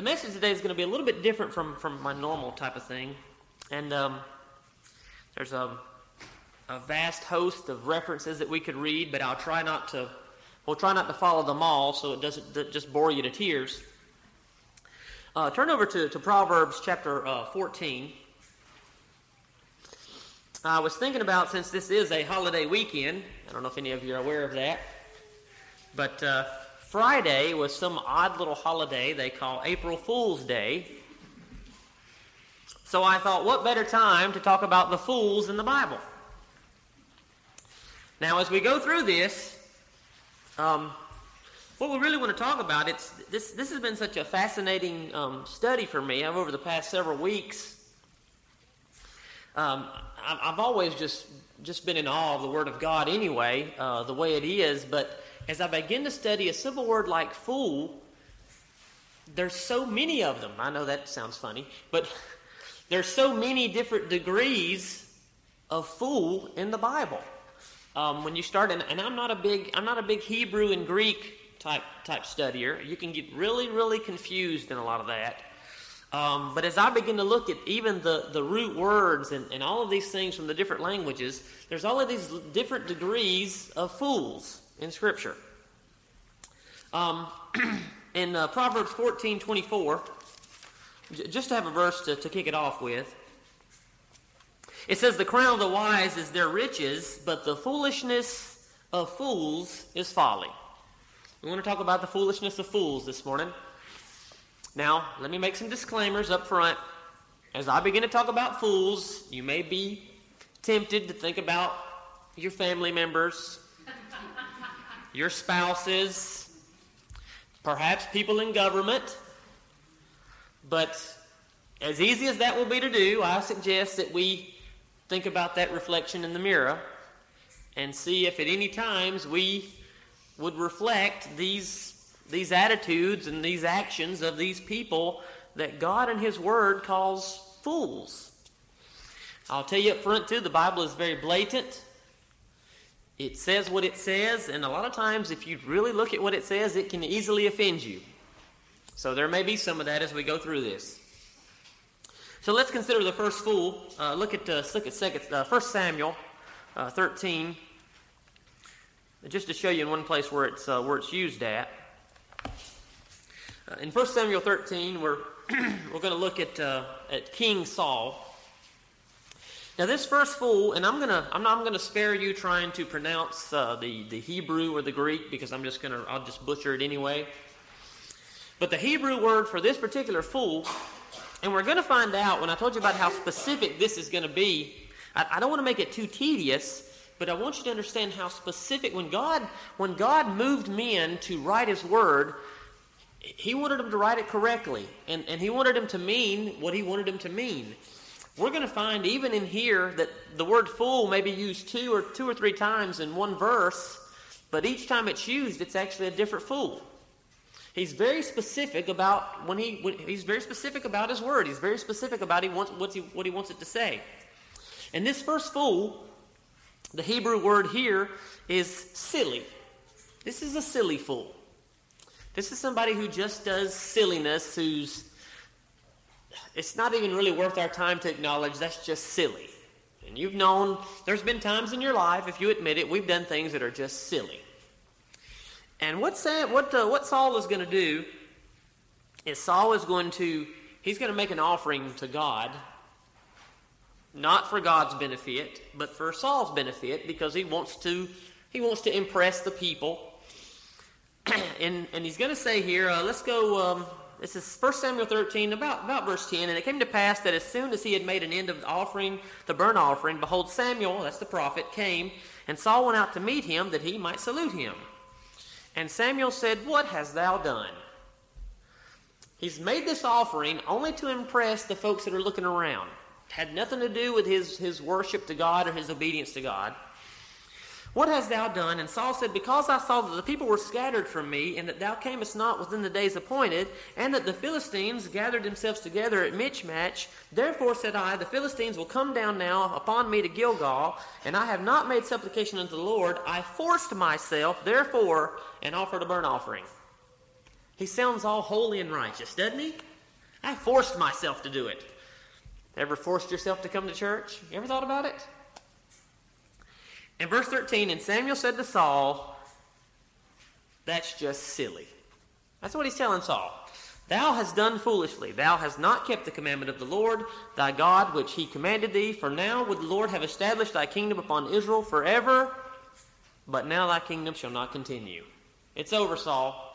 the message today is going to be a little bit different from, from my normal type of thing. And um, there's a, a vast host of references that we could read, but I'll try not to, we'll try not to follow them all so it doesn't just bore you to tears. Uh, turn over to, to Proverbs chapter uh, 14. I was thinking about, since this is a holiday weekend, I don't know if any of you are aware of that, but uh, Friday was some odd little holiday they call April Fool's Day. So I thought, what better time to talk about the fools in the Bible? Now, as we go through this, um, what we really want to talk about, it's this. This has been such a fascinating um, study for me over the past several weeks. Um, I've always just just been in awe of the Word of God, anyway, uh, the way it is. But as I begin to study a simple word like fool, there's so many of them. I know that sounds funny, but there's so many different degrees of fool in the Bible. Um, when you start, and, and I'm not a big, I'm not a big Hebrew and Greek type type studier. You can get really, really confused in a lot of that. Um, but as I begin to look at even the, the root words and, and all of these things from the different languages, there's all of these different degrees of fools in Scripture. Um, in uh, Proverbs 14 24, j- just to have a verse to, to kick it off with, it says, The crown of the wise is their riches, but the foolishness of fools is folly. We want to talk about the foolishness of fools this morning. Now, let me make some disclaimers up front. As I begin to talk about fools, you may be tempted to think about your family members, your spouses, perhaps people in government. But as easy as that will be to do, I suggest that we think about that reflection in the mirror and see if at any times we would reflect these, these attitudes and these actions of these people that God and His Word calls fools. I'll tell you up front, too, the Bible is very blatant. It says what it says, and a lot of times, if you really look at what it says, it can easily offend you. So there may be some of that as we go through this. So let's consider the first fool. Uh, look at uh, look at second, uh, 1 Samuel uh, 13, just to show you in one place where it's uh, where it's used at. Uh, in 1 Samuel 13, we're we're going to look at at King Saul. Now, this first fool, and I'm gonna I'm not I'm gonna spare you trying to pronounce uh, the the Hebrew or the Greek because I'm just gonna I'll just butcher it anyway. But the Hebrew word for this particular fool, and we're to find out when I told you about how specific this is to be. I, I don't want to make it too tedious, but I want you to understand how specific when God when God moved men to write His word, He wanted them to write it correctly, and and He wanted them to mean what He wanted them to mean we're going to find even in here that the word fool may be used two or two or three times in one verse, but each time it's used, it's actually a different fool. He's very specific about when he when, he's very specific about his word. He's very specific about he wants what's he, what he wants it to say. And this first fool, the Hebrew word here is silly. This is a silly fool. This is somebody who just does silliness, who's it's not even really worth our time to acknowledge that's just silly. And you've known, there's been times in your life, if you admit it, we've done things that are just silly. And what, what, uh, what Saul is going to do is Saul is going to, he's going to make an offering to God, not for God's benefit, but for Saul's benefit, because he wants to, he wants to impress the people. and, and he's going to say here, uh, let's go, um, this is 1 Samuel 13, about, about verse 10. And it came to pass that as soon as he had made an end of the offering, the burnt offering, behold, Samuel, that's the prophet, came, and Saul went out to meet him that he might salute him. And Samuel said, What hast thou done? He's made this offering only to impress the folks that are looking around. It had nothing to do with his, his worship to God or his obedience to God. What hast thou done? And Saul said, Because I saw that the people were scattered from me, and that thou camest not within the days appointed, and that the Philistines gathered themselves together at Michmash, therefore said I, The Philistines will come down now upon me to Gilgal, and I have not made supplication unto the Lord. I forced myself, therefore, and offered a burnt offering. He sounds all holy and righteous, doesn't he? I forced myself to do it. Ever forced yourself to come to church? You ever thought about it? In verse 13, and Samuel said to Saul, That's just silly. That's what he's telling Saul. Thou hast done foolishly. Thou hast not kept the commandment of the Lord thy God, which he commanded thee. For now would the Lord have established thy kingdom upon Israel forever, but now thy kingdom shall not continue. It's over, Saul.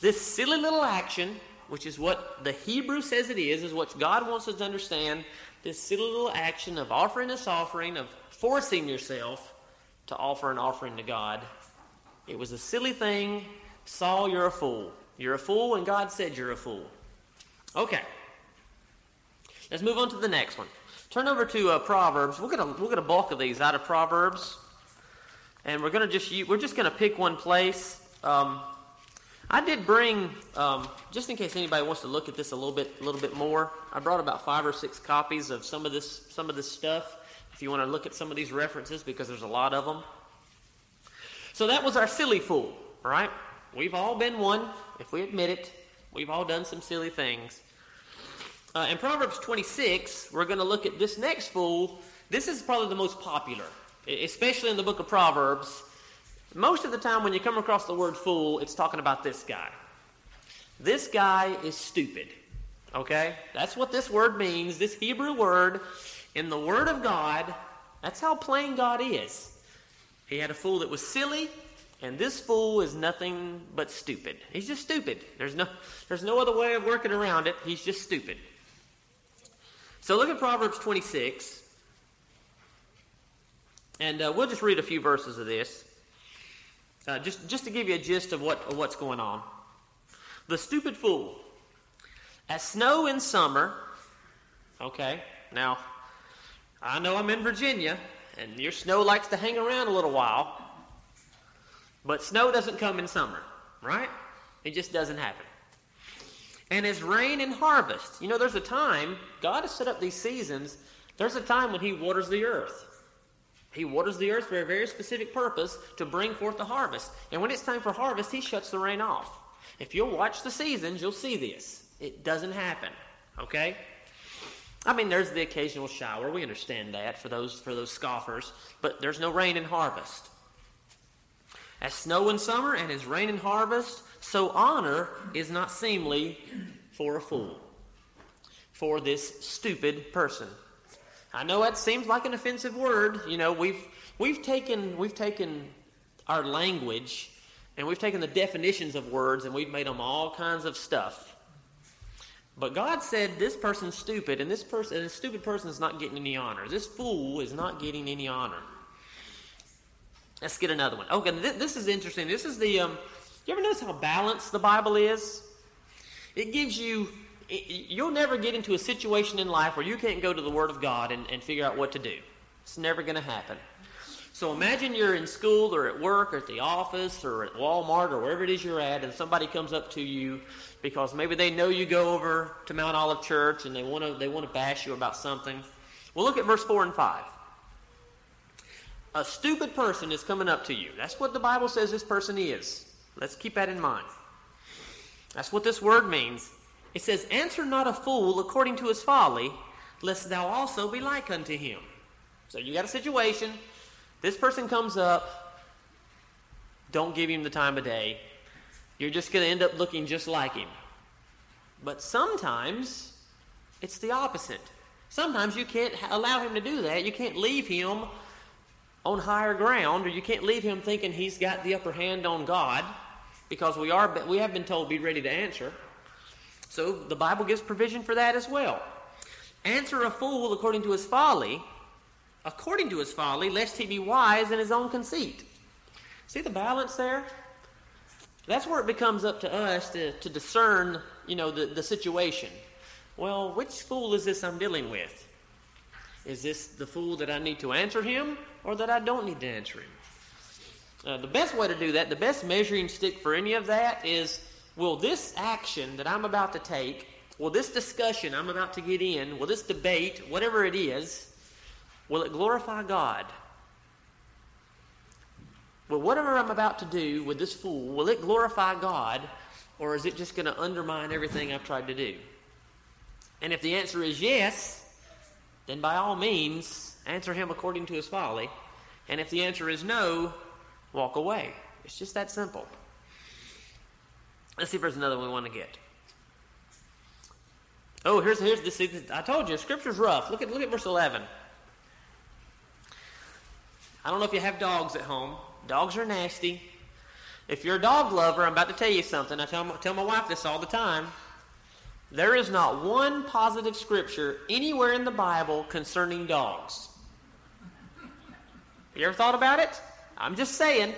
This silly little action, which is what the Hebrew says it is, is what God wants us to understand. This silly little action of offering this offering, of forcing yourself to offer an offering to God. It was a silly thing. Saul, you're a fool. You're a fool, and God said you're a fool. Okay. Let's move on to the next one. Turn over to uh, Proverbs. We'll get, a, we'll get a bulk of these out of Proverbs. And we're to just, we're just to pick one place. Um, I did bring, um, just in case anybody wants to look at this a little bit, a little bit more. I brought about five or six copies of some of this, some of this stuff. If you want to look at some of these references, because there's a lot of them. So that was our silly fool, right? We've all been one, if we admit it. We've all done some silly things. Uh, in Proverbs 26, we're going to look at this next fool. This is probably the most popular, especially in the book of Proverbs. Most of the time, when you come across the word fool, it's talking about this guy. This guy is stupid. Okay? That's what this word means. This Hebrew word, in the Word of God, that's how plain God is. He had a fool that was silly, and this fool is nothing but stupid. He's just stupid. There's no, there's no other way of working around it. He's just stupid. So look at Proverbs 26. And uh, we'll just read a few verses of this. Uh, just, just to give you a gist of, what, of what's going on. The stupid fool. As snow in summer, okay, now, I know I'm in Virginia, and your snow likes to hang around a little while, but snow doesn't come in summer, right? It just doesn't happen. And as rain and harvest, you know, there's a time, God has set up these seasons, there's a time when He waters the earth. He waters the earth for a very specific purpose to bring forth the harvest. And when it's time for harvest, he shuts the rain off. If you'll watch the seasons, you'll see this. It doesn't happen. Okay? I mean, there's the occasional shower. We understand that for those for those scoffers, but there's no rain in harvest. As snow in summer and as rain in harvest, so honor is not seemly for a fool, for this stupid person. I know that seems like an offensive word. You know, we've we've taken we've taken our language and we've taken the definitions of words and we've made them all kinds of stuff. But God said this person's stupid, and this person, this stupid person is not getting any honor. This fool is not getting any honor. Let's get another one. Okay, this, this is interesting. This is the. Um, you ever notice how balanced the Bible is? It gives you you'll never get into a situation in life where you can't go to the Word of God and, and figure out what to do. It's never going to happen. So imagine you're in school or at work or at the office or at Walmart or wherever it is you're at, and somebody comes up to you because maybe they know you go over to Mount Olive Church and they want to they want to bash you about something. Well, look at verse four and five. A stupid person is coming up to you. That's what the Bible says this person is. Let's keep that in mind. That's what this word means. It says, Answer not a fool according to his folly, lest thou also be like unto him. So you got a situation. This person comes up. Don't give him the time of day. You're just going to end up looking just like him. But sometimes it's the opposite. Sometimes you can't allow him to do that. You can't leave him on higher ground, or you can't leave him thinking he's got the upper hand on God, because we are we have been told be ready to answer. So the Bible gives provision for that as well. Answer a fool according to his folly, according to his folly, lest he be wise in his own conceit. See the balance there? That's where it becomes up to us to, to discern, you know, the, the situation. Well, which fool is this I'm dealing with? Is this the fool that I need to answer him or that I don't need to answer him? Uh, the best way to do that, the best measuring stick for any of that is will this action that I'm about to take, will this discussion I'm about to get in, will this debate, whatever it is, will it glorify God? Will whatever I'm about to do with this fool, will it glorify God? Or is it just going to undermine everything I've tried to do? And if the answer is yes, then by all means, answer him according to his folly. And if the answer is no, walk away. It's just that simple. Let's see if there's another one we want to get. Oh, here's here's this. I told you, Scripture's rough. Look at look at verse 11. I don't know if you have dogs at home. Dogs are nasty. If you're a dog lover, I'm about to tell you something. I tell, tell my wife this all the time. There is not one positive scripture anywhere in the Bible concerning dogs. You ever thought about it? I'm just saying.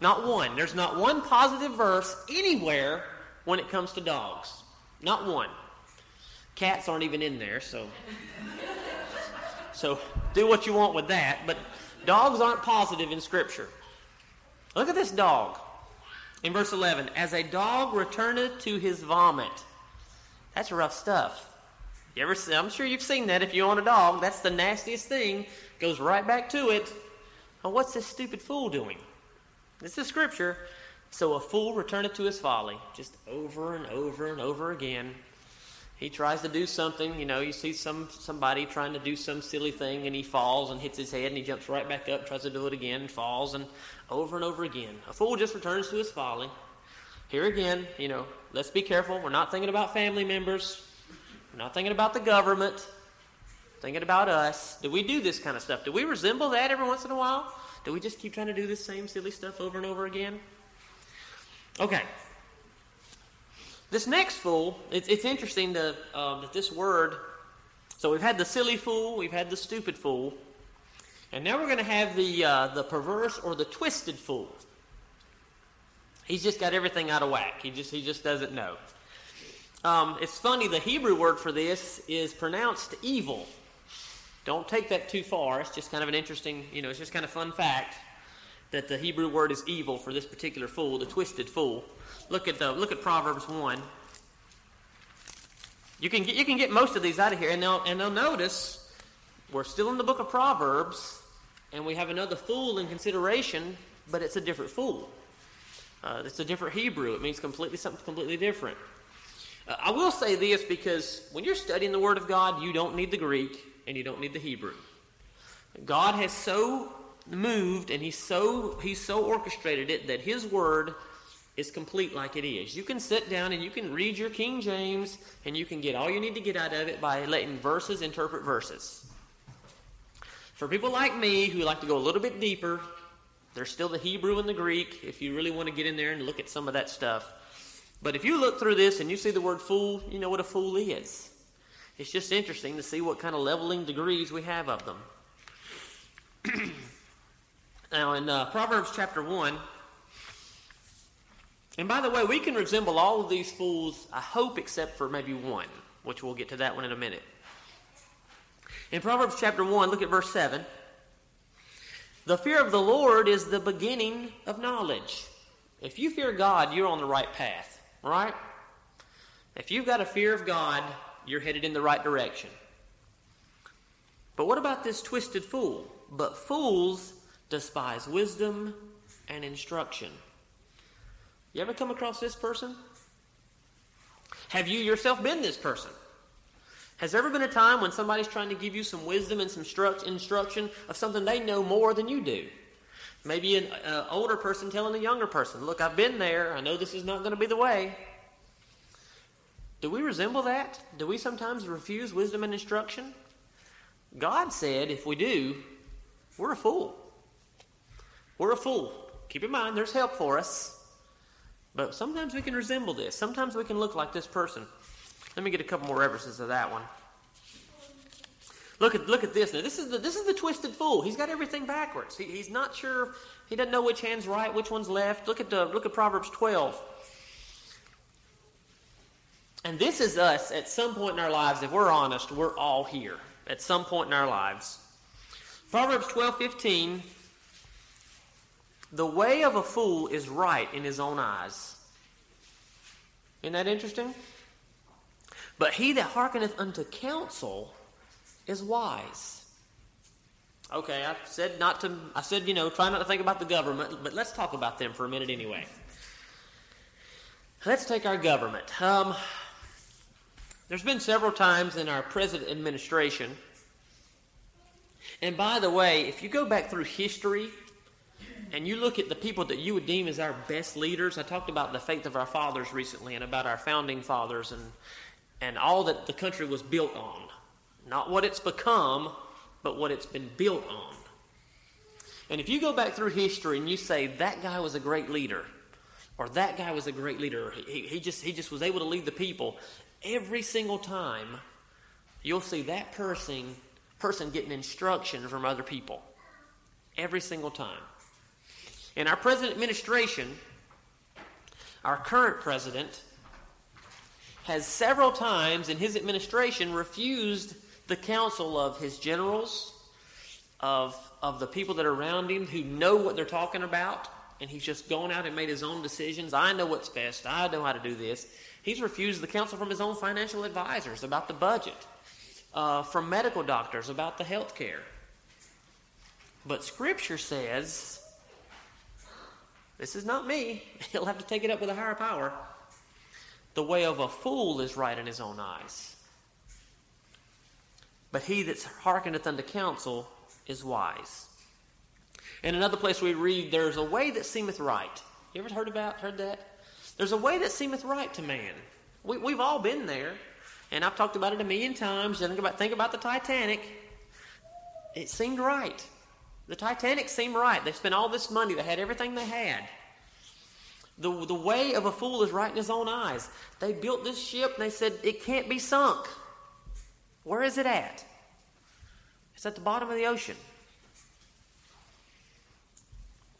Not one. There's not one positive verse anywhere when it comes to dogs. Not one. Cats aren't even in there, so so do what you want with that. But dogs aren't positive in Scripture. Look at this dog in verse 11. As a dog returneth to his vomit. That's rough stuff. You ever? See, I'm sure you've seen that. If you own a dog, that's the nastiest thing. Goes right back to it. Well, what's this stupid fool doing? This is Scripture. So a fool returneth to his folly, just over and over and over again he tries to do something, you know, you see some somebody trying to do some silly thing and he falls and hits his head and he jumps right back up, tries to do it again, and falls and over and over again. A fool just returns to his folly. Here again, you know, let's be careful. We're not thinking about family members. We're not thinking about the government. Thinking about us. Do we do this kind of stuff? Do we resemble that every once in a while? Do we just keep trying to do this same silly stuff over and over again? Okay, this next fool, it's, it's interesting to, uh, that this word, so we've had the silly fool, we've had the stupid fool, and now we're going to have the, uh, the perverse or the twisted fool. He's just got everything out of whack. He just, he just doesn't know. Um, it's funny, the Hebrew word for this is pronounced evil. Don't take that too far. It's just kind of an interesting, you know, it's just kind of fun fact that the Hebrew word is evil for this particular fool, the twisted fool. Look at the look at Proverbs one. You can get, you can get most of these out of here, and they'll and they'll notice we're still in the book of Proverbs, and we have another fool in consideration, but it's a different fool. Uh, it's a different Hebrew. It means completely something completely different. Uh, I will say this because when you're studying the Word of God, you don't need the Greek and you don't need the Hebrew. God has so moved and He's so He's so orchestrated it that His Word is complete like it is. You can sit down and you can read your King James and you can get all you need to get out of it by letting verses interpret verses. For people like me who like to go a little bit deeper, there's still the Hebrew and the Greek if you really want to get in there and look at some of that stuff. But if you look through this and you see the word fool, you know what a fool is. It's just interesting to see what kind of leveling degrees we have of them. now, in uh, Proverbs chapter 1, and by the way, we can resemble all of these fools, I hope, except for maybe one, which we'll get to that one in a minute. In Proverbs chapter 1, look at verse 7. The fear of the Lord is the beginning of knowledge. If you fear God, you're on the right path, right? If you've got a fear of God, you're headed in the right direction. But what about this twisted fool? But fools despise wisdom and instruction. You ever come across this person? Have you yourself been this person? Has there ever been a time when somebody's trying to give you some wisdom and some instruction of something they know more than you do? Maybe an uh, older person telling a younger person, Look, I've been there. I know this is not going to be the way. Do we resemble that? Do we sometimes refuse wisdom and instruction? God said if we do, we're a fool. We're a fool. Keep in mind, there's help for us. But sometimes we can resemble this. Sometimes we can look like this person. Let me get a couple more references of that one. Look at look at this. Now this is the this is the twisted fool. He's got everything backwards. He, he's not sure. He doesn't know which hand's right, which one's left. Look at the look at Proverbs twelve. And this is us at some point in our lives. If we're honest, we're all here at some point in our lives. Proverbs twelve fifteen the way of a fool is right in his own eyes. Isn't that interesting? But he that hearkeneth unto counsel is wise. Okay, I said not to I said, you know, try not to think about the government, but let's talk about them for a minute anyway. Let's take our government. Um, there's been several times in our present administration, and by the way, if you go back through history and you look at the people that you would deem as our best leaders, I talked about the faith of our fathers recently and about our founding fathers and, and all that the country was built on. Not what it's become, but what it's been built on. And if you go back through history and you say, that guy was a great leader, or that guy was a great leader, he, he, just, he just was able to lead the people, every single time you'll see that person, person getting instruction from other people. Every single time. In our present administration, our current president has several times in his administration refused the counsel of his generals, of, of the people that are around him who know what they're talking about, and he's just gone out and made his own decisions. I know what's best. I know how to do this. He's refused the counsel from his own financial advisors about the budget, uh, from medical doctors about the health care. But Scripture says, this is not me. He'll have to take it up with a higher power. The way of a fool is right in his own eyes. But he that hearkeneth unto counsel is wise. In another place we read, There's a way that seemeth right. You ever heard about heard that? There's a way that seemeth right to man. We, we've all been there. And I've talked about it a million times. Think about, think about the Titanic. It seemed right. The Titanic seemed right. They spent all this money. They had everything they had. The, the way of a fool is right in his own eyes. They built this ship and they said, it can't be sunk. Where is it at? It's at the bottom of the ocean.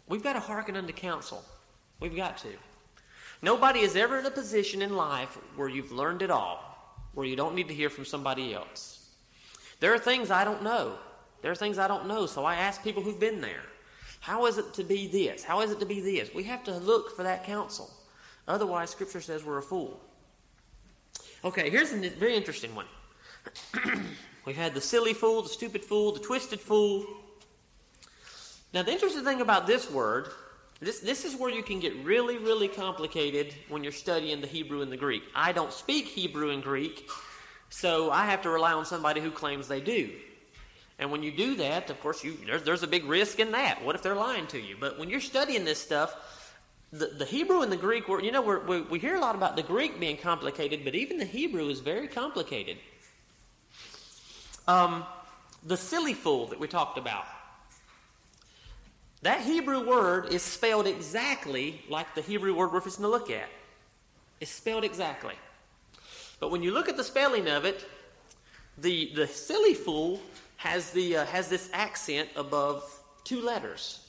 We've got to hearken unto counsel. We've got to. Nobody is ever in a position in life where you've learned it all, where you don't need to hear from somebody else. There are things I don't know. There are things I don't know, so I ask people who've been there. How is it to be this? How is it to be this? We have to look for that counsel. Otherwise, Scripture says we're a fool. Okay, here's a very interesting one. We've had the silly fool, the stupid fool, the twisted fool. Now, the interesting thing about this word, this, this is where you can get really, really complicated when you're studying the Hebrew and the Greek. I don't speak Hebrew and Greek, so I have to rely on somebody who claims they do. And when you do that, of course, you, there's, there's a big risk in that. What if they're lying to you? But when you're studying this stuff, the, the Hebrew and the Greek, were, you know, we we hear a lot about the Greek being complicated, but even the Hebrew is very complicated. Um, the silly fool that we talked about. That Hebrew word is spelled exactly like the Hebrew word we're going to look at. It's spelled exactly. But when you look at the spelling of it, the, the silly fool has, the, uh, has this accent above two letters.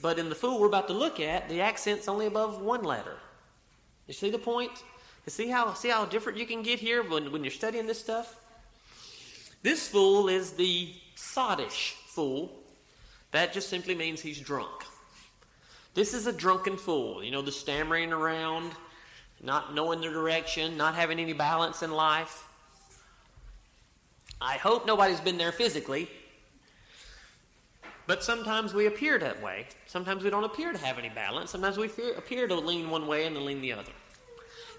But in the fool we're about to look at, the accent's only above one letter. You see the point? You see how, see how different you can get here when, when you're studying this stuff? This fool is the sottish fool. That just simply means he's drunk. This is a drunken fool. You know, the stammering around, not knowing the direction, not having any balance in life. I hope nobody's been there physically, but sometimes we appear that way. Sometimes we don't appear to have any balance. Sometimes we fear, appear to lean one way and to lean the other.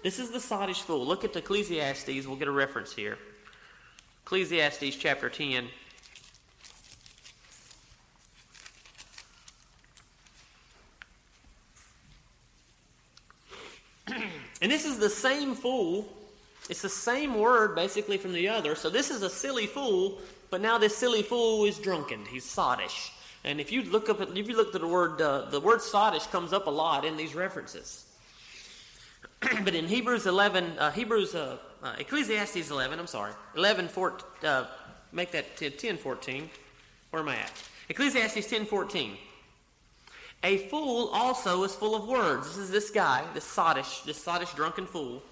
This is the sottish fool. Look at Ecclesiastes. We'll get a reference here. Ecclesiastes chapter 10. and this is the same fool it's the same word basically from the other. So this is a silly fool, but now this silly fool is drunken. He's sottish. And if you look up, at, if you look at the word, uh, the word sottish comes up a lot in these references. but in Hebrews 11, uh, Hebrews, uh, uh Ecclesiastes 11, I'm sorry, 11, 14, uh, make that 10, 14. Where am I at? Ecclesiastes 10, 14. A fool also is full of words. This is this guy, this sottish, this sottish drunken fool.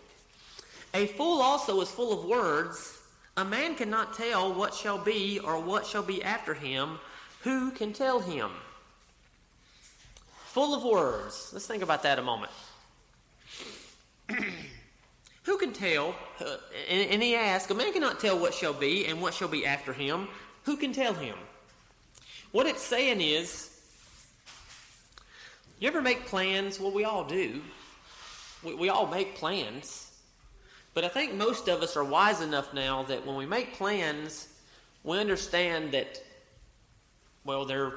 A fool also is full of words. A man cannot tell what shall be or what shall be after him. Who can tell him? Full of words. Let's think about that a moment. Who can tell? Uh, and, and, he asked, A man cannot tell what shall be and what shall be after him. Who can tell him? What it's saying is, you ever make plans? Well, we all do. we, we all make plans. But I think most of us are wise enough now that when we make plans, we understand that, well, they're,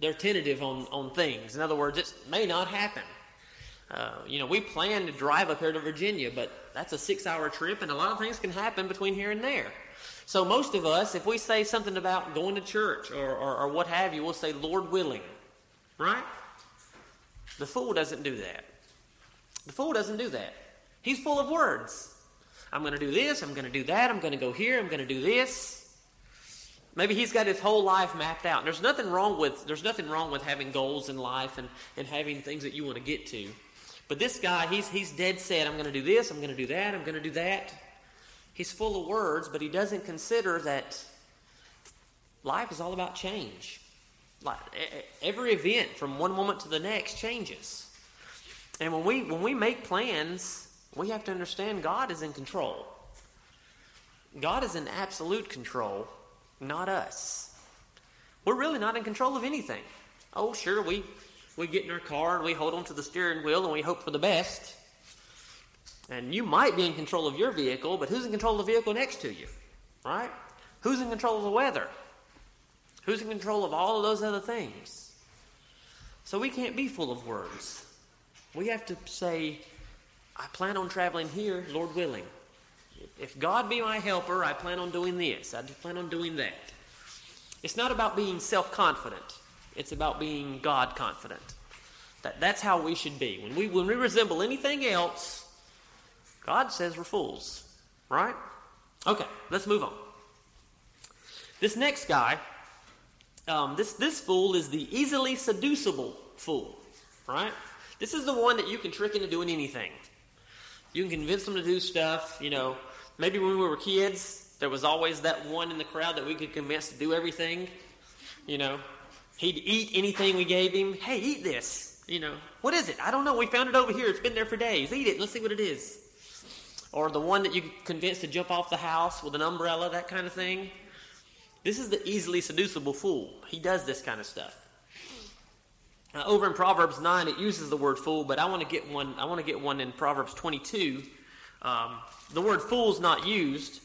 they're tentative on, on things. In other words, it may not happen. Uh, you know, we plan to drive up here to Virginia, but that's a six hour trip, and a lot of things can happen between here and there. So, most of us, if we say something about going to church or, or, or what have you, we'll say, Lord willing. Right? The fool doesn't do that. The fool doesn't do that. He's full of words. I'm going to do this, I'm going to do that, I'm going to go here, I'm going to do this. Maybe he's got his whole life mapped out. And there's nothing wrong with there's nothing wrong with having goals in life and, and having things that you want to get to. But this guy, he's he's dead set, I'm going to do this, I'm going to do that, I'm going to do that. He's full of words, but he doesn't consider that life is all about change. Like every event from one moment to the next changes. And when we when we make plans, we have to understand God is in control. God is in absolute control not us. We're really not in control of anything. Oh, sure, we, we get in our car and we hold on to the steering wheel and we hope for the best. And you might be in control of your vehicle, but who's in control of the vehicle next to you? Right? Who's in control of the weather? Who's in control of all of those other things? So we can't be full of words. We have to say, I plan on traveling here, Lord willing. If God be my helper, I plan on doing this. I plan on doing that. It's not about being self confident, it's about being God confident. That, that's how we should be. When we, when we resemble anything else, God says we're fools. Right? Okay, let's move on. This next guy, um, this, this fool is the easily seducible fool. Right? This is the one that you can trick into doing anything. You can convince them to do stuff, you know. Maybe when we were kids, there was always that one in the crowd that we could convince to do everything. You know, he'd eat anything we gave him. Hey, eat this. You know, what is it? I don't know. We found it over here. It's been there for days. Eat it. Let's see what it is. Or the one that you convince to jump off the house with an umbrella, that kind of thing. This is the easily seducible fool. He does this kind of stuff. Uh, over in Proverbs 9, it uses the word fool, but I want to get one. I want to get one in Proverbs 22. Um, the word fool is not used,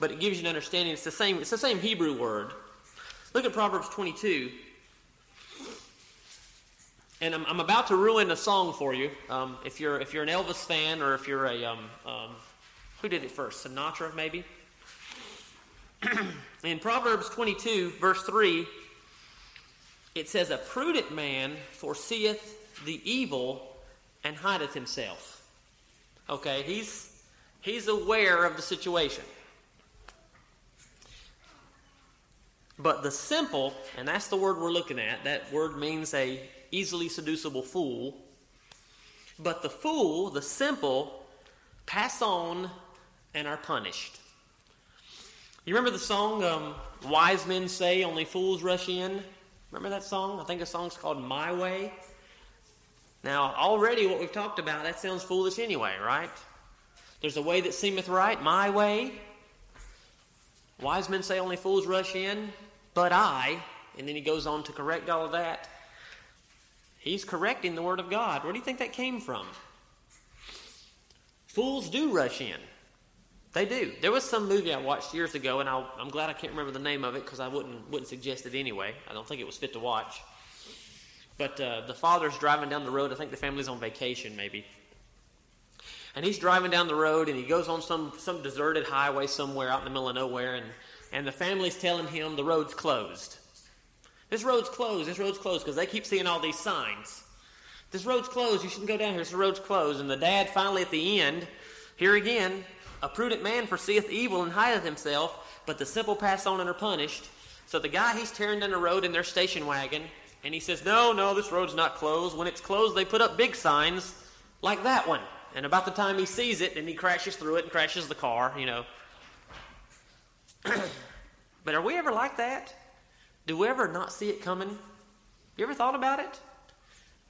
but it gives you an understanding. It's the same. It's the same Hebrew word. Look at Proverbs 22. And I'm, I'm about to ruin a song for you. Um, if you're if you're an Elvis fan or if you're a um, um who did it first? Sinatra, maybe. in Proverbs 22, verse 3, it says, A prudent man foreseeth the evil and hideth himself. Okay, he's, he's aware of the situation. But the simple, and that's the word we're looking at, that word means a easily seducible fool. But the fool, the simple, pass on and are punished. You remember the song, um, Wise Men Say Only Fools Rush In? Remember that song? I think the song's called My Way. Now, already what we've talked about, that sounds foolish anyway, right? There's a way that seemeth right, my way. Wise men say only fools rush in, but I, and then he goes on to correct all of that. He's correcting the Word of God. Where do you think that came from? Fools do rush in. They do. There was some movie I watched years ago, and i am glad I can't remember the name of it because I wouldn't wouldn't suggest it anyway. I don't think it was fit to watch. But uh, the father's driving down the road. I think the family's on vacation, maybe. And he's driving down the road, and he goes on some some deserted highway somewhere out in the middle of nowhere, and and the family's telling him the road's closed. This road's closed. This road's closed because they keep seeing all these signs. This road's closed. You shouldn't go down here. This road's closed. And the dad finally at the end, here again, a prudent man foreseeth evil and hideth himself, but the simple pass on and are punished. So the guy, he's tearing down the road in their station wagon, and he says, No, no, this road's not closed. When it's closed, they put up big signs like that one. And about the time he sees it, then he crashes through it and crashes the car, you know. but are we ever like that? Do we ever not see it coming? You ever thought about it?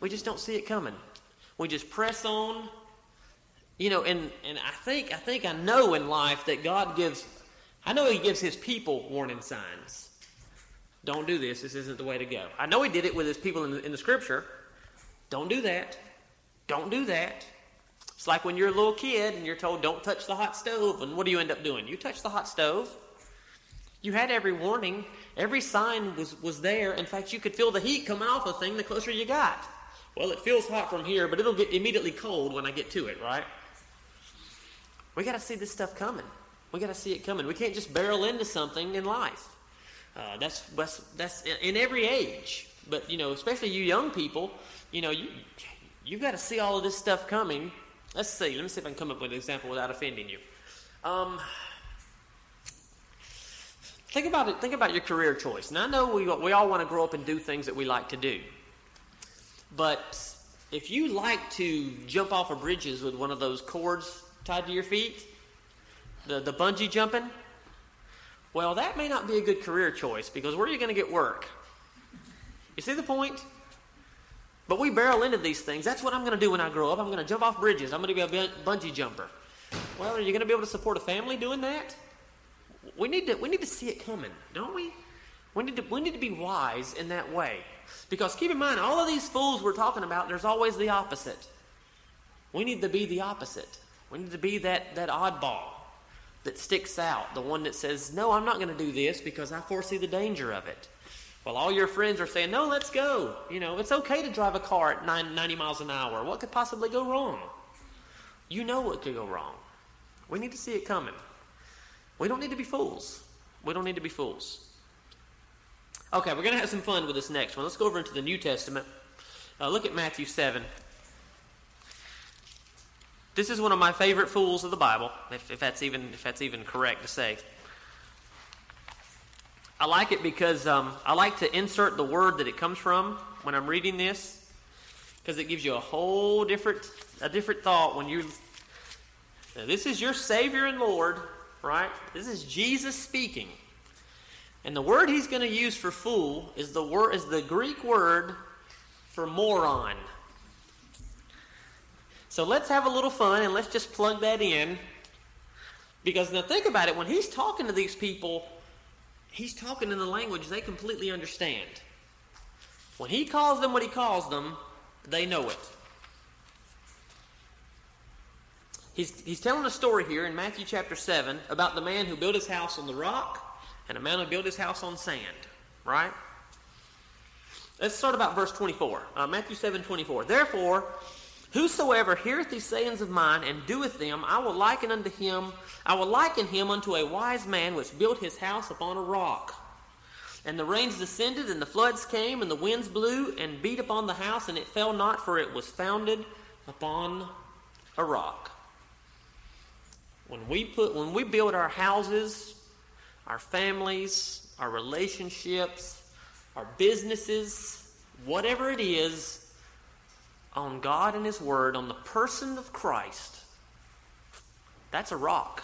We just don't see it coming. We just press on you know, and, and I think I think I know in life that God gives I know he gives his people warning signs. Don't do this. This isn't the way to go. I know he did it with his people in the, in the scripture. Don't do that. Don't do that. It's like when you're a little kid and you're told, don't touch the hot stove. And what do you end up doing? You touch the hot stove. You had every warning, every sign was, was there. In fact, you could feel the heat coming off the thing the closer you got. Well, it feels hot from here, but it'll get immediately cold when I get to it, right? We got to see this stuff coming. We got to see it coming. We can't just barrel into something in life. Uh, that's, that's, that's in every age. But, you know, especially you young people, you know, you, you've got to see all of this stuff coming Let's see. Let me see if I can come up with an example without offending you. Um, think about it. Think about your career choice. Now I know we we all want to grow up and do things that we like to do, but if you like to jump off of bridges with one of those cords tied to your feet, the the bungee jumping, well, that may not be a good career choice because where are you going to get work? You see the point? But we barrel into these things. That's what I'm going to do when I grow up. I'm going to jump off bridges. I'm going to be a bungee jumper. Well, are you going to be able to support a family doing that? We need to, we need to see it coming, don't we? We need, to, we need to be wise in that way. Because keep in mind, all of these fools we're talking about, there's always the opposite. We need to be the opposite. We need to be that, that oddball that sticks out, the one that says, No, I'm not going to do this because I foresee the danger of it. While all your friends are saying, no, let's go. You know, it's okay to drive a car at 90 miles an hour. What could possibly go wrong? You know what could go wrong. We need to see it coming. We don't need to be fools. We don't need to be fools. Okay, we're going to have some fun with this next one. Let's go over into the New Testament. Uh, look at Matthew 7. This is one of my favorite fools of the Bible, if, if that's even if that's even correct to say. I like it because um, I like to insert the word that it comes from when I'm reading this because it gives you a whole different a different thought when you this is your savior and lord right? This is jesus speaking. And the word he's going to use for fool is the word is the greek word for moron so let's have a little fun and let's just plug that in because now think about it when he's talking to these people he's talking in the language they completely understand. When he calls them what he calls them, they know it. He's, he's telling a story here in Matthew chapter 7 about the man who built his house on the rock and a man who built his house on sand, right? Let's start about verse 24. Uh, Matthew 7 24. Therefore, Whosoever heareth these sayings of mine and doeth them, I will liken unto him, I will liken him unto a wise man which built his house upon a rock. And the rains descended, and the floods came, and the winds blew and beat upon the house, and it fell not, for it was founded upon a rock. When we put when we build our houses, our families, our relationships, our businesses, whatever it is, on God and His Word, on the person of Christ, that's a rock.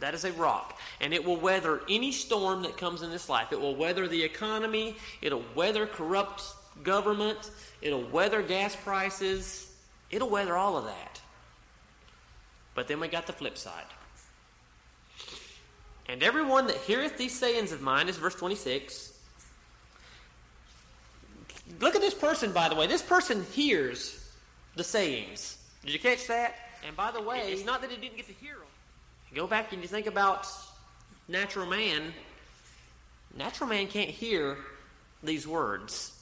That is a rock. And it will weather any storm that comes in this life. It will weather the economy. It'll weather corrupt government. It'll weather gas prices. It'll weather all of that. But then we got the flip side. And everyone that heareth these sayings of mine, is verse 26, Look at this person, by the way. This person hears the sayings. Did you catch that? And by the way, it's not that he didn't get to hear them. Go back and you think about natural man. Natural man can't hear these words.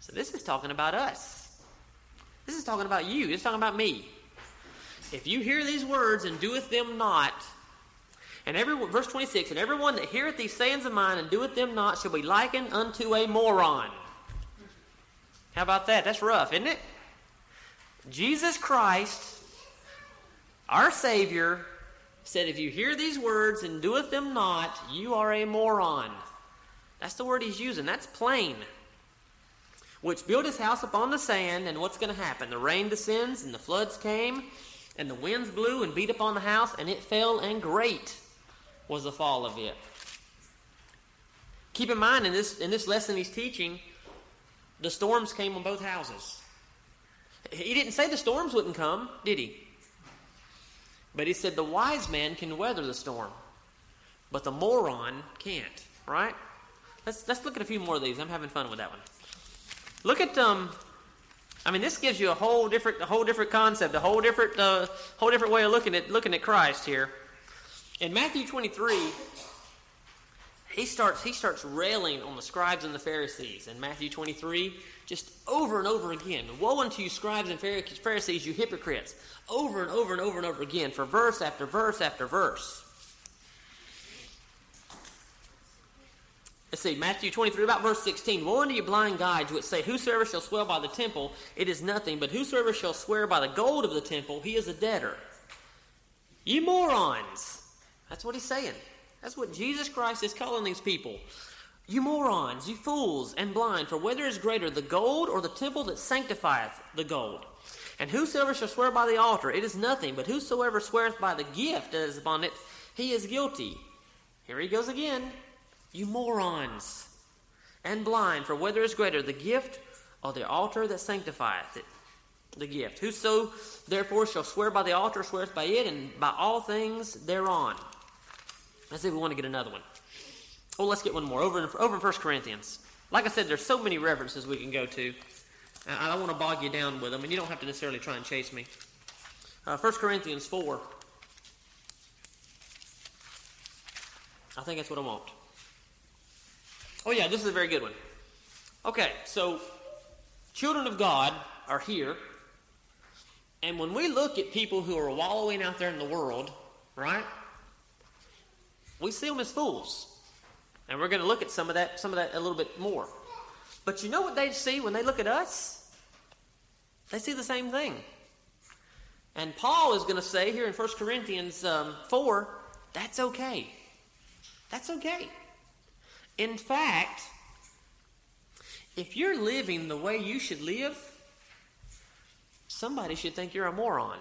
So this is talking about us. This is talking about you. This is talking about me. If you hear these words and doeth them not, and every verse 26, and everyone that heareth these sayings of mine and doeth them not shall be likened unto a moron. How about that? That's rough, isn't it? Jesus Christ, our Savior, said, If you hear these words and doeth them not, you are a moron. That's the word he's using. That's plain. Which built his house upon the sand, and what's going to happen? The rain descends, and the floods came, and the winds blew and beat upon the house, and it fell, and great was the fall of it. Keep in mind, in this, in this lesson he's teaching, the storms came on both houses. He didn't say the storms wouldn't come, did he? But he said the wise man can weather the storm, but the moron can't, right? Let's, let's look at a few more of these. I'm having fun with that one. Look at um, I mean, this gives you a whole different, a whole different concept, a whole different, uh, whole different way of looking at looking at Christ here. In Matthew 23, he starts he starts railing on the scribes and the Pharisees in Matthew 23, just over and over again. Woe unto you, scribes and Pharisees, you hypocrites! Over and over and over and over again, for verse after verse after verse. Let's see, Matthew 23, about verse 16. Woe unto you, blind guides, which say, Whosoever shall swear by the temple, it is nothing, but whosoever shall swear by the gold of the temple, he is a debtor. Ye morons! That's what he's saying. That's what Jesus Christ is calling these people. You morons, you fools, and blind, for whether is greater, the gold or the temple that sanctifieth the gold? And whosoever shall swear by the altar, it is nothing, but whosoever sweareth by the gift that is upon it, he is guilty. Here he goes again. You morons and blind, for whether is greater, the gift or the altar that sanctifieth it? The gift. Whoso therefore shall swear by the altar sweareth by it, and by all things thereon. Let's see we want to get another one. Oh, let's get one more. Over in, over in 1 Corinthians. Like I said, there's so many references we can go to. I don't want to bog you down with them, and you don't have to necessarily try and chase me. Uh, 1 Corinthians 4. I think that's what I want. Oh, yeah, this is a very good one. Okay, so children of God are here. And when we look at people who are wallowing out there in the world, right? We see them as fools. And we're going to look at some of that some of that a little bit more. But you know what they see when they look at us? They see the same thing. And Paul is going to say here in 1 Corinthians um, 4, that's okay. That's okay. In fact, if you're living the way you should live, somebody should think you're a moron.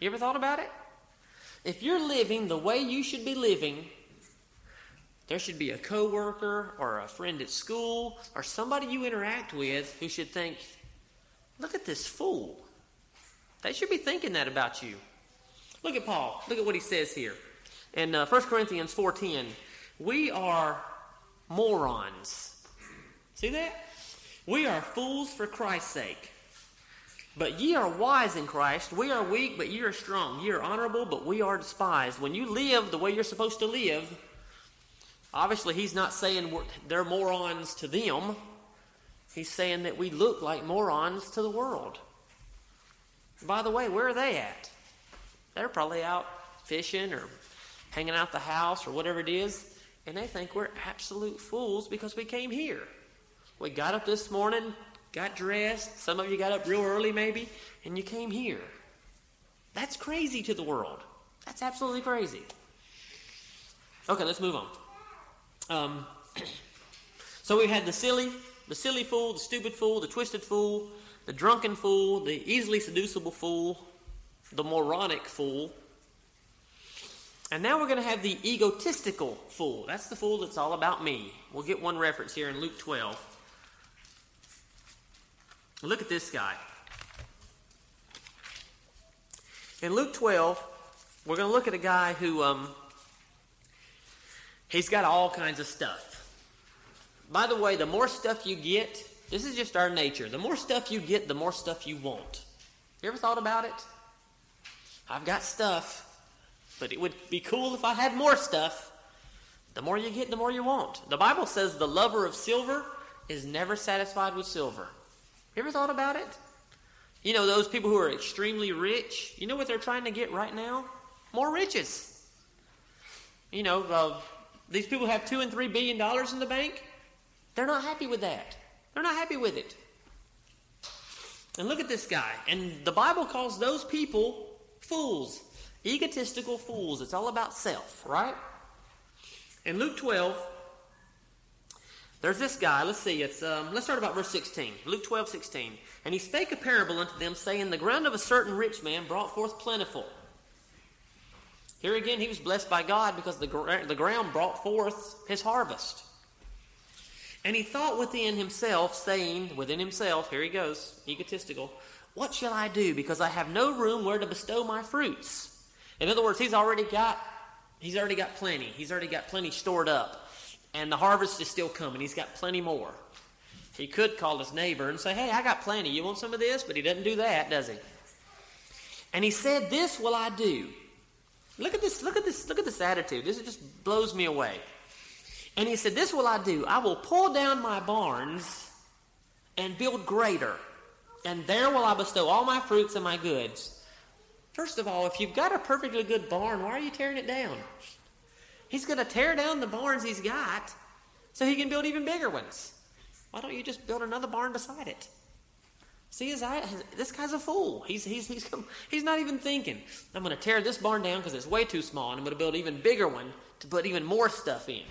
You ever thought about it? If you're living the way you should be living, there should be a coworker or a friend at school or somebody you interact with who should think, look at this fool. They should be thinking that about you. Look at Paul. Look at what he says here. In uh, 1 Corinthians 4.10, we are morons. See that? We are fools for Christ's sake. But ye are wise in Christ. We are weak, but ye are strong. Ye are honorable, but we are despised. When you live the way you're supposed to live, obviously he's not saying they're morons to them. He's saying that we look like morons to the world. By the way, where are they at? They're probably out fishing or hanging out the house or whatever it is, and they think we're absolute fools because we came here. We got up this morning, got dressed. Some of you got up real early, maybe, and you came here. That's crazy to the world. That's absolutely crazy. Okay, let's move on. Um, so we had the silly, the silly fool, the stupid fool, the twisted fool, the drunken fool, the easily seducible fool, the moronic fool. And now we're going to have the egotistical fool. That's the fool that's all about me. We'll get one reference here in Luke 12. Look at this guy. In Luke 12, we're going to look at a guy who, um, he's got all kinds of stuff. By the way, the more stuff you get, this is just our nature. The more stuff you get, the more stuff you want. You ever thought about it? I've got stuff, but it would be cool if I had more stuff. The more you get, the more you want. The Bible says the lover of silver is never satisfied with silver. You ever thought about it? You know, those people who are extremely rich, you know what they're trying to get right now? More riches. You know, uh, these people have two and three billion dollars in the bank. They're not happy with that. They're not happy with it. And look at this guy. And the Bible calls those people fools, egotistical fools. It's all about self, right? In Luke 12, there's this guy. Let's see. It's um, let's start about verse 16. Luke 12, 16. And he spake a parable unto them, saying, The ground of a certain rich man brought forth plentiful. Here again, he was blessed by God because the, the ground brought forth his harvest. And he thought within himself, saying, within himself, here he goes, egotistical, What shall I do? Because I have no room where to bestow my fruits. In other words, he's already got he's already got plenty. He's already got plenty stored up and the harvest is still coming. He's got plenty more. He could call his neighbor and say, Hey, I got plenty. You want some of this? But he doesn't do that, does he? And he said, This will I do. Look at this, look at this, look at this attitude. This just blows me away. And he said, This will I do. I will pull down my barns and build greater, and there will I bestow all my fruits and my goods. First of all, if you've got a perfectly good barn, why are you tearing it down? He's going to tear down the barns he's got so he can build even bigger ones. Why don't you just build another barn beside it? See, his eye, this guy's a fool. He's, he's, he's, he's not even thinking. I'm going to tear this barn down because it's way too small, and I'm going to build an even bigger one to put even more stuff in.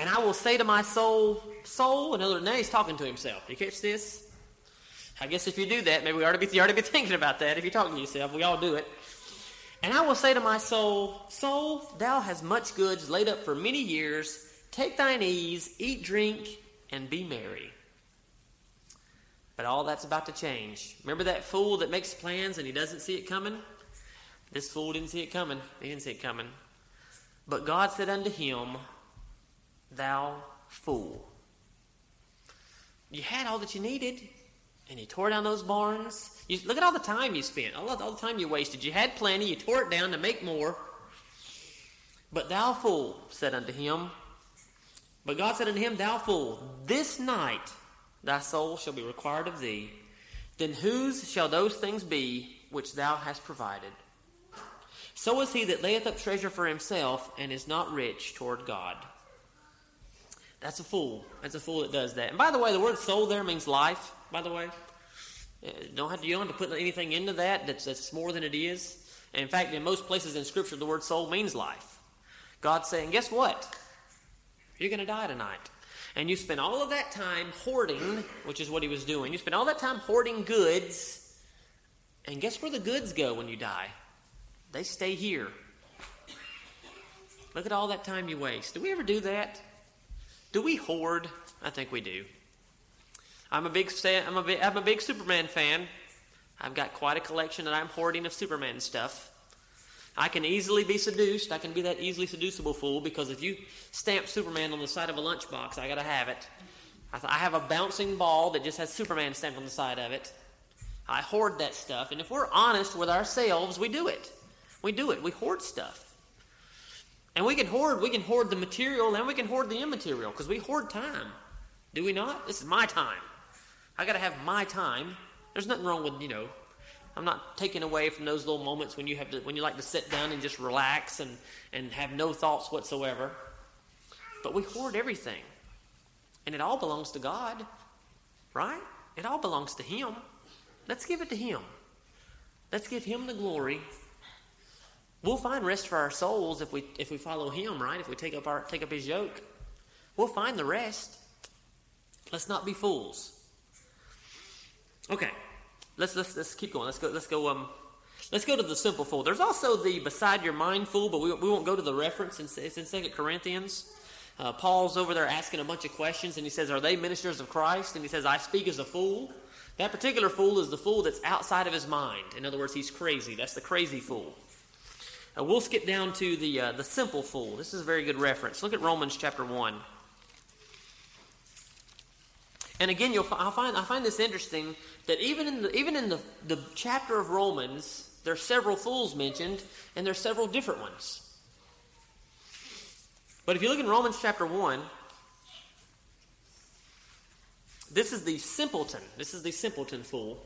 And I will say to my soul, soul, another now he's talking to himself. You catch this? I guess if you do that, maybe we ought to be, you ought to be thinking about that if you're talking to yourself. We all do it. And I will say to my soul, Soul, thou hast much goods laid up for many years. Take thine ease, eat, drink, and be merry. But all that's about to change. Remember that fool that makes plans and he doesn't see it coming? This fool didn't see it coming. He didn't see it coming. But God said unto him, thou fool. You had all that you needed, and you tore down those barns. You, look at all the time you spent, all, all the time you wasted. You had plenty, you tore it down to make more. But thou fool, said unto him, but God said unto him, Thou fool, this night thy soul shall be required of thee. Then whose shall those things be which thou hast provided? So is he that layeth up treasure for himself and is not rich toward God. That's a fool. That's a fool that does that. And by the way, the word soul there means life, by the way. Uh, don't have to, you don't have to put anything into that that's, that's more than it is. And in fact, in most places in Scripture, the word soul means life. God's saying, guess what? You're going to die tonight. And you spend all of that time hoarding, which is what he was doing. You spend all that time hoarding goods. And guess where the goods go when you die? They stay here. Look at all that time you waste. Do we ever do that? Do we hoard? I think we do. I'm a big I'm a big, I'm a big Superman fan. I've got quite a collection that I'm hoarding of Superman stuff. I can easily be seduced. I can be that easily seducible fool because if you stamp Superman on the side of a lunchbox, I got to have it. I have a bouncing ball that just has Superman stamped on the side of it. I hoard that stuff, and if we're honest with ourselves, we do it. We do it. We hoard stuff. And we can hoard, we can hoard the material and we can hoard the immaterial because we hoard time. Do we not? This is my time. I got to have my time. There's nothing wrong with, you know, I'm not taking away from those little moments when you have to, when you like to sit down and just relax and, and have no thoughts whatsoever. But we hoard everything. And it all belongs to God, right? It all belongs to Him. Let's give it to Him. Let's give Him the glory We'll find rest for our souls if we if we follow him, right? If we take up our take up his yoke. We'll find the rest. Let's not be fools. Okay. Let's let's let's keep going. Let's go let's go um let's go to the simple fool. There's also the beside your mind fool, but we, we won't go to the reference. It's, it's in Second Corinthians. Uh, Paul's over there asking a bunch of questions, and he says, Are they ministers of Christ? And he says, I speak as a fool. That particular fool is the fool that's outside of his mind. In other words, he's crazy. That's the crazy fool. Uh, we'll skip down to the, uh, the simple fool. This is a very good reference. Look at Romans chapter 1. And again, you'll I find, I find this interesting that even in the, even in the, the chapter of Romans, there are several fools mentioned, and there are several different ones. But if you look in Romans chapter 1, this is the simpleton. This is the simpleton fool.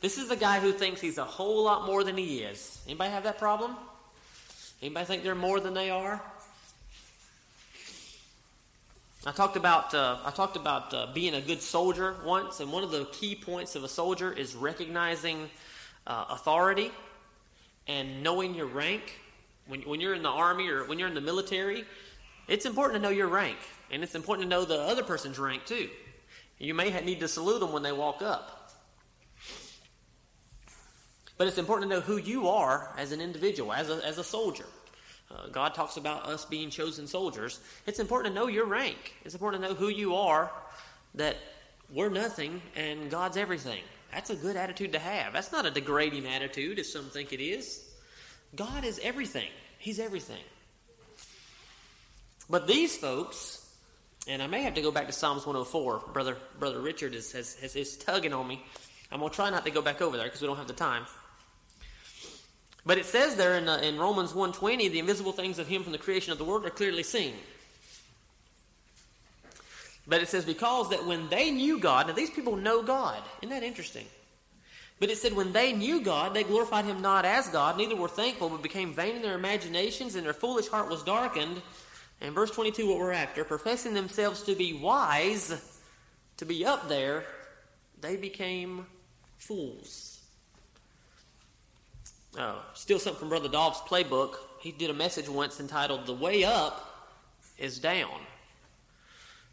This is the guy who thinks he's a whole lot more than he is. Anybody have that problem? Anybody think they're more than they are? I talked about uh, I talked about uh, being a good soldier once, and one of the key points of a soldier is recognizing uh, authority and knowing your rank. When, when you're in the army or when you're in the military, it's important to know your rank, and it's important to know the other person's rank too. You may need to salute them when they walk up. But it's important to know who you are as an individual, as a, as a soldier. Uh, God talks about us being chosen soldiers. It's important to know your rank. It's important to know who you are, that we're nothing and God's everything. That's a good attitude to have. That's not a degrading attitude, as some think it is. God is everything, He's everything. But these folks, And I may have to go back to Psalms 104. Brother Brother Richard is, is tugging on me. I'm going to try not to go back over there because we don't have the time. But it says there in, uh, in Romans 1.20, the invisible things of him from the creation of the world are clearly seen. But it says, because that when they knew God, now these people know God. Isn't that interesting? But it said, when they knew God, they glorified him not as God, neither were thankful, but became vain in their imaginations, and their foolish heart was darkened. And verse 22, what we're after, professing themselves to be wise, to be up there, they became fools. Uh, oh, still something from Brother Dolph's playbook. He did a message once entitled, The Way Up is Down.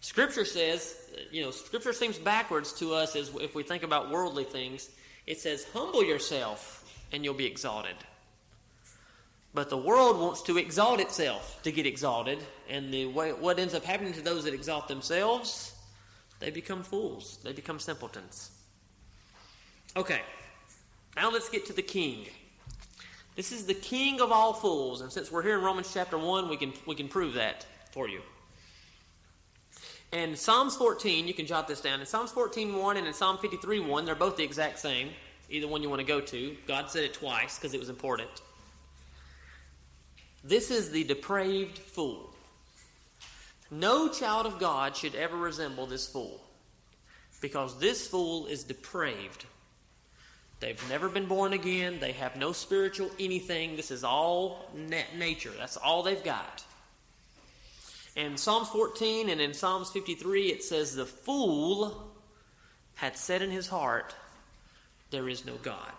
Scripture says, you know, Scripture seems backwards to us as if we think about worldly things. It says, humble yourself and you'll be exalted. But the world wants to exalt itself to get exalted, and the way, what ends up happening to those that exalt themselves, they become fools. They become simpletons. Okay, now let's get to the king. This is the king of all fools, and since we're here in Romans chapter 1, we can, we can prove that for you. And Psalms 14, you can jot this down. In Psalms 14 1 and in Psalm 53 1, they're both the exact same. Either one you want to go to. God said it twice because it was important. This is the depraved fool. No child of God should ever resemble this fool because this fool is depraved. They've never been born again. They have no spiritual anything. This is all nature. That's all they've got. In Psalms 14 and in Psalms 53, it says, The fool had said in his heart, There is no God.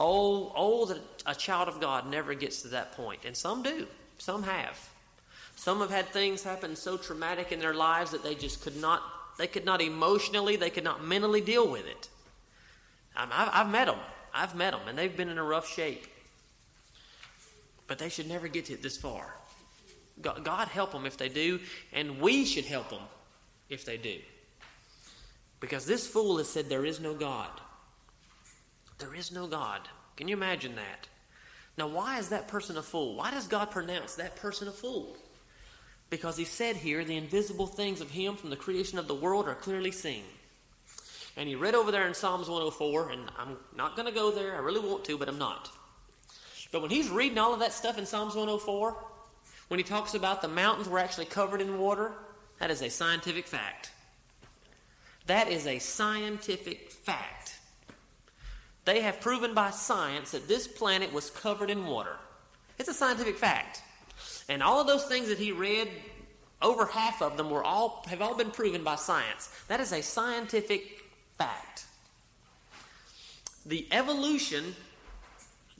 Oh, oh, that a child of God never gets to that point. And some do. Some have. Some have had things happen so traumatic in their lives that they just could not, they could not emotionally, they could not mentally deal with it. I've, I've met them. I've met them, and they've been in a rough shape. But they should never get to this far. God help them if they do, and we should help them if they do. Because this fool has said there is no God. There is no God. Can you imagine that? Now, why is that person a fool? Why does God pronounce that person a fool? Because he said here, the invisible things of him from the creation of the world are clearly seen. And he read over there in Psalms 104, and I'm not going to go there. I really want to, but I'm not. But when he's reading all of that stuff in Psalms 104, when he talks about the mountains were actually covered in water, that is a scientific fact. That is a scientific fact. They have proven by science that this planet was covered in water. It's a scientific fact. And all of those things that he read, over half of them were all have all been proven by science. That is a scientific fact. The evolution,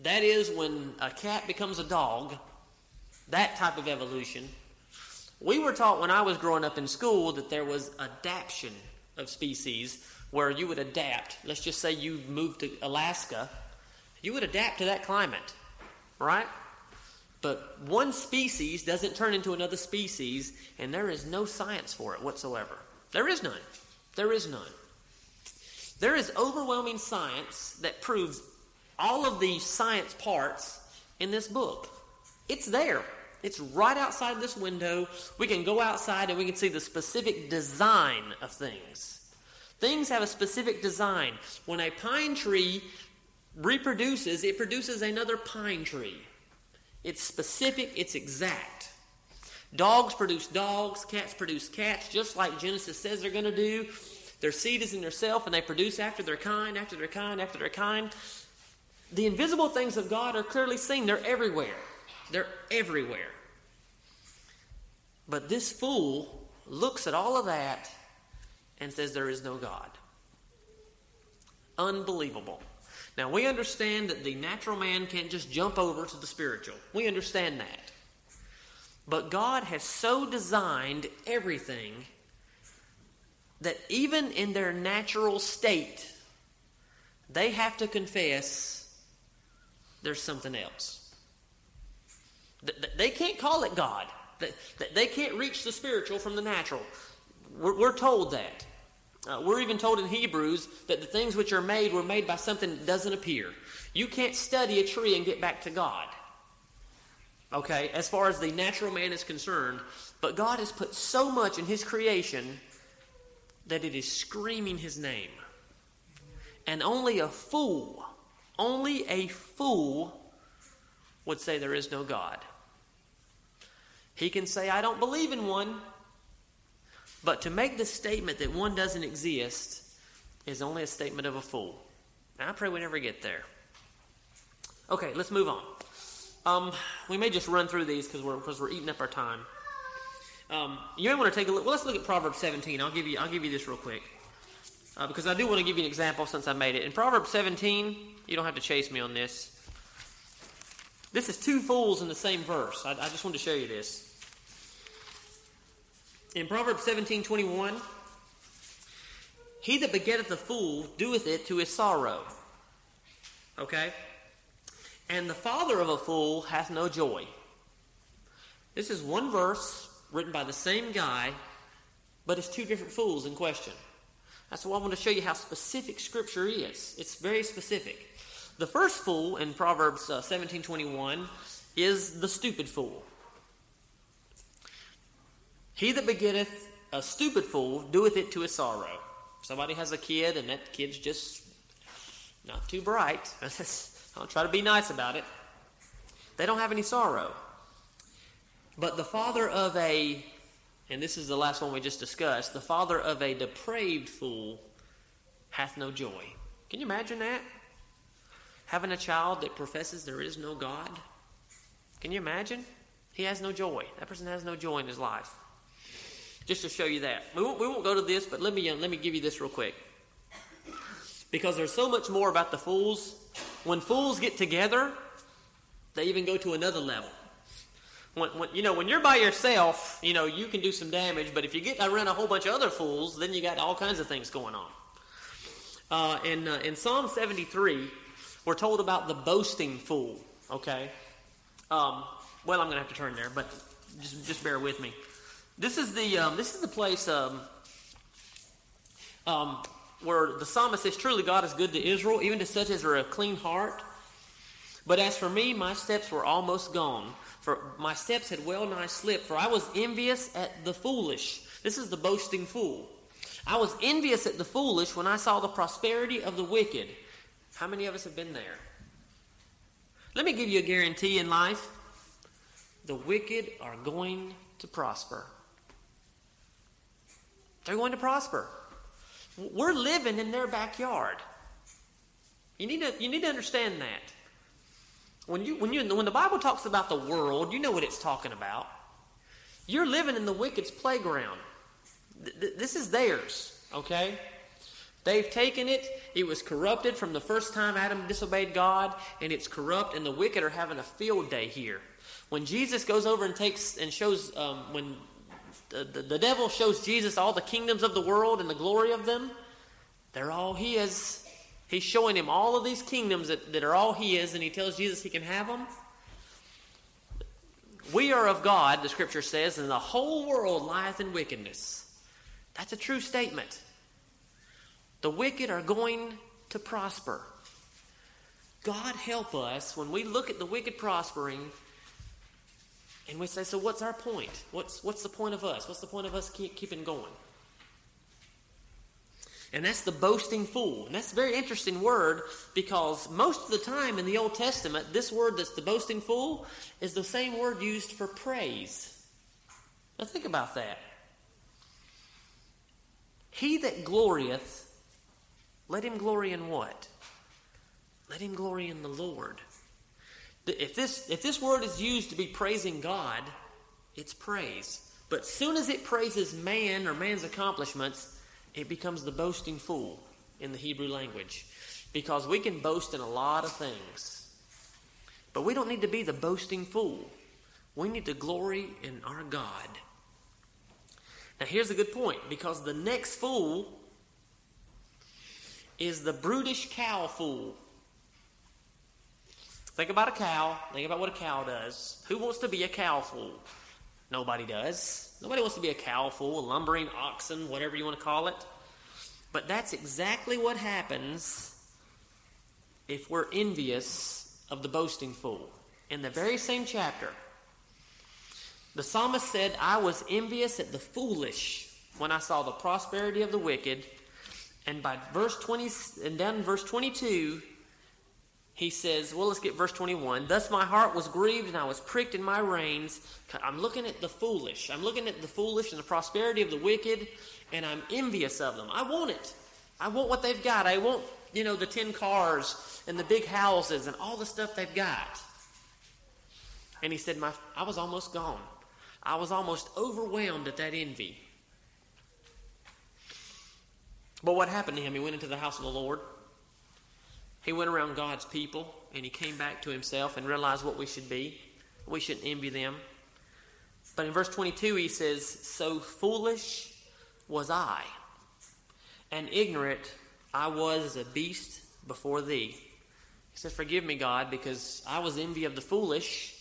that is when a cat becomes a dog, that type of evolution. We were taught when I was growing up in school that there was adaptation of species where you would adapt. Let's just say you moved to Alaska, you would adapt to that climate, right? But one species doesn't turn into another species, and there is no science for it whatsoever. There is none. There is none. There is overwhelming science that proves all of the science parts in this book. It's there. It's right outside this window. We can go outside and we can see the specific design of things. Things have a specific design. When a pine tree reproduces, it produces another pine tree. It's specific, it's exact. Dogs produce dogs, cats produce cats, just like Genesis says they're going to do. Their seed is in their self, and they produce after their kind, after their kind, after their kind. The invisible things of God are clearly seen, they're everywhere. They're everywhere. But this fool looks at all of that and says there is no God. Unbelievable. Now, we understand that the natural man can't just jump over to the spiritual. We understand that. But God has so designed everything that even in their natural state, they have to confess there's something else. They can't call it God. They can't reach the spiritual from the natural. We're told that. Uh, we're even told in Hebrews that the things which are made were made by something that doesn't appear. You can't study a tree and get back to God. okay, as far as the natural man is concerned, but God has put so much in his creation that it is screaming his name. And only a fool, only a fool would say there is no God. He can say, I don't believe in one. But to make the statement that one doesn't exist is only a statement of a fool. And I pray we never get there. Okay, let's move on. Um, we may just run through these because we're, cause we're eating up our time. Um, you may want to take a look. Well, let's look at Proverbs 17. I'll give you, I'll give you this real quick. Uh, because I do want to give you an example since I made it. In Proverbs 17, you don't have to chase me on this. This is two fools in the same verse. I, I just wanted to show you this. In Proverbs 17 21, he that begetteth a fool doeth it to his sorrow. Okay? And the father of a fool hath no joy. This is one verse written by the same guy, but it's two different fools in question. That's why I want to show you how specific Scripture is. It's very specific. The first fool in Proverbs uh, 17:21 is the stupid fool. He that begetteth a stupid fool doeth it to his sorrow. Somebody has a kid and that kid's just not too bright. I'll try to be nice about it. They don't have any sorrow. But the father of a, and this is the last one we just discussed, the father of a depraved fool hath no joy. Can you imagine that? Having a child that professes there is no God? Can you imagine? He has no joy. That person has no joy in his life. Just to show you that. We won't, we won't go to this, but let me, uh, let me give you this real quick. Because there's so much more about the fools. When fools get together, they even go to another level. When, when, you know, when you're by yourself, you know, you can do some damage, but if you get around a whole bunch of other fools, then you got all kinds of things going on. Uh, in, uh, in Psalm 73, we're told about the boasting fool, okay? Um, well, I'm going to have to turn there, but just, just bear with me. This is the, um, this is the place um, um, where the psalmist says, Truly God is good to Israel, even to such as are a clean heart. But as for me, my steps were almost gone. For my steps had well nigh slipped, for I was envious at the foolish. This is the boasting fool. I was envious at the foolish when I saw the prosperity of the wicked. How many of us have been there? Let me give you a guarantee in life the wicked are going to prosper. They're going to prosper. We're living in their backyard. You need to, you need to understand that. When, you, when, you, when the Bible talks about the world, you know what it's talking about. You're living in the wicked's playground. Th- this is theirs, okay? They've taken it. It was corrupted from the first time Adam disobeyed God, and it's corrupt, and the wicked are having a field day here. When Jesus goes over and takes and shows, um, when the, the, the devil shows Jesus all the kingdoms of the world and the glory of them, they're all his. He's showing him all of these kingdoms that, that are all his, and he tells Jesus he can have them. We are of God, the scripture says, and the whole world lieth in wickedness. That's a true statement. The wicked are going to prosper. God help us when we look at the wicked prospering and we say, so what's our point? What's, what's the point of us? What's the point of us keep, keeping going? And that's the boasting fool. And that's a very interesting word because most of the time in the Old Testament, this word that's the boasting fool is the same word used for praise. Now think about that. He that glorieth, let him glory in what? Let him glory in the Lord. If this, if this word is used to be praising God, it's praise. But soon as it praises man or man's accomplishments, it becomes the boasting fool in the Hebrew language. Because we can boast in a lot of things. But we don't need to be the boasting fool. We need to glory in our God. Now, here's a good point because the next fool is the brutish cow fool. Think about a cow. Think about what a cow does. Who wants to be a cow fool? Nobody does. Nobody wants to be a cow fool, a lumbering oxen, whatever you want to call it. But that's exactly what happens if we're envious of the boasting fool. In the very same chapter, The psalmist said, I was envious at the foolish when I saw the prosperity of the wicked. And by verse 20, and down in verse 22, he says, well, let's get verse 21. Thus my heart was grieved and I was pricked in my reins. I'm looking at the foolish. I'm looking at the foolish and the prosperity of the wicked, and I'm envious of them. I want it. I want what they've got. I want, you know, the 10 cars and the big houses and all the stuff they've got. And he said, my, I was almost gone. I was almost overwhelmed at that envy. But what happened to him? He went into the house of the Lord. He went around God's people and he came back to himself and realized what we should be. We shouldn't envy them. But in verse 22, he says, So foolish was I, and ignorant I was as a beast before thee. He says, Forgive me, God, because I was envy of the foolish,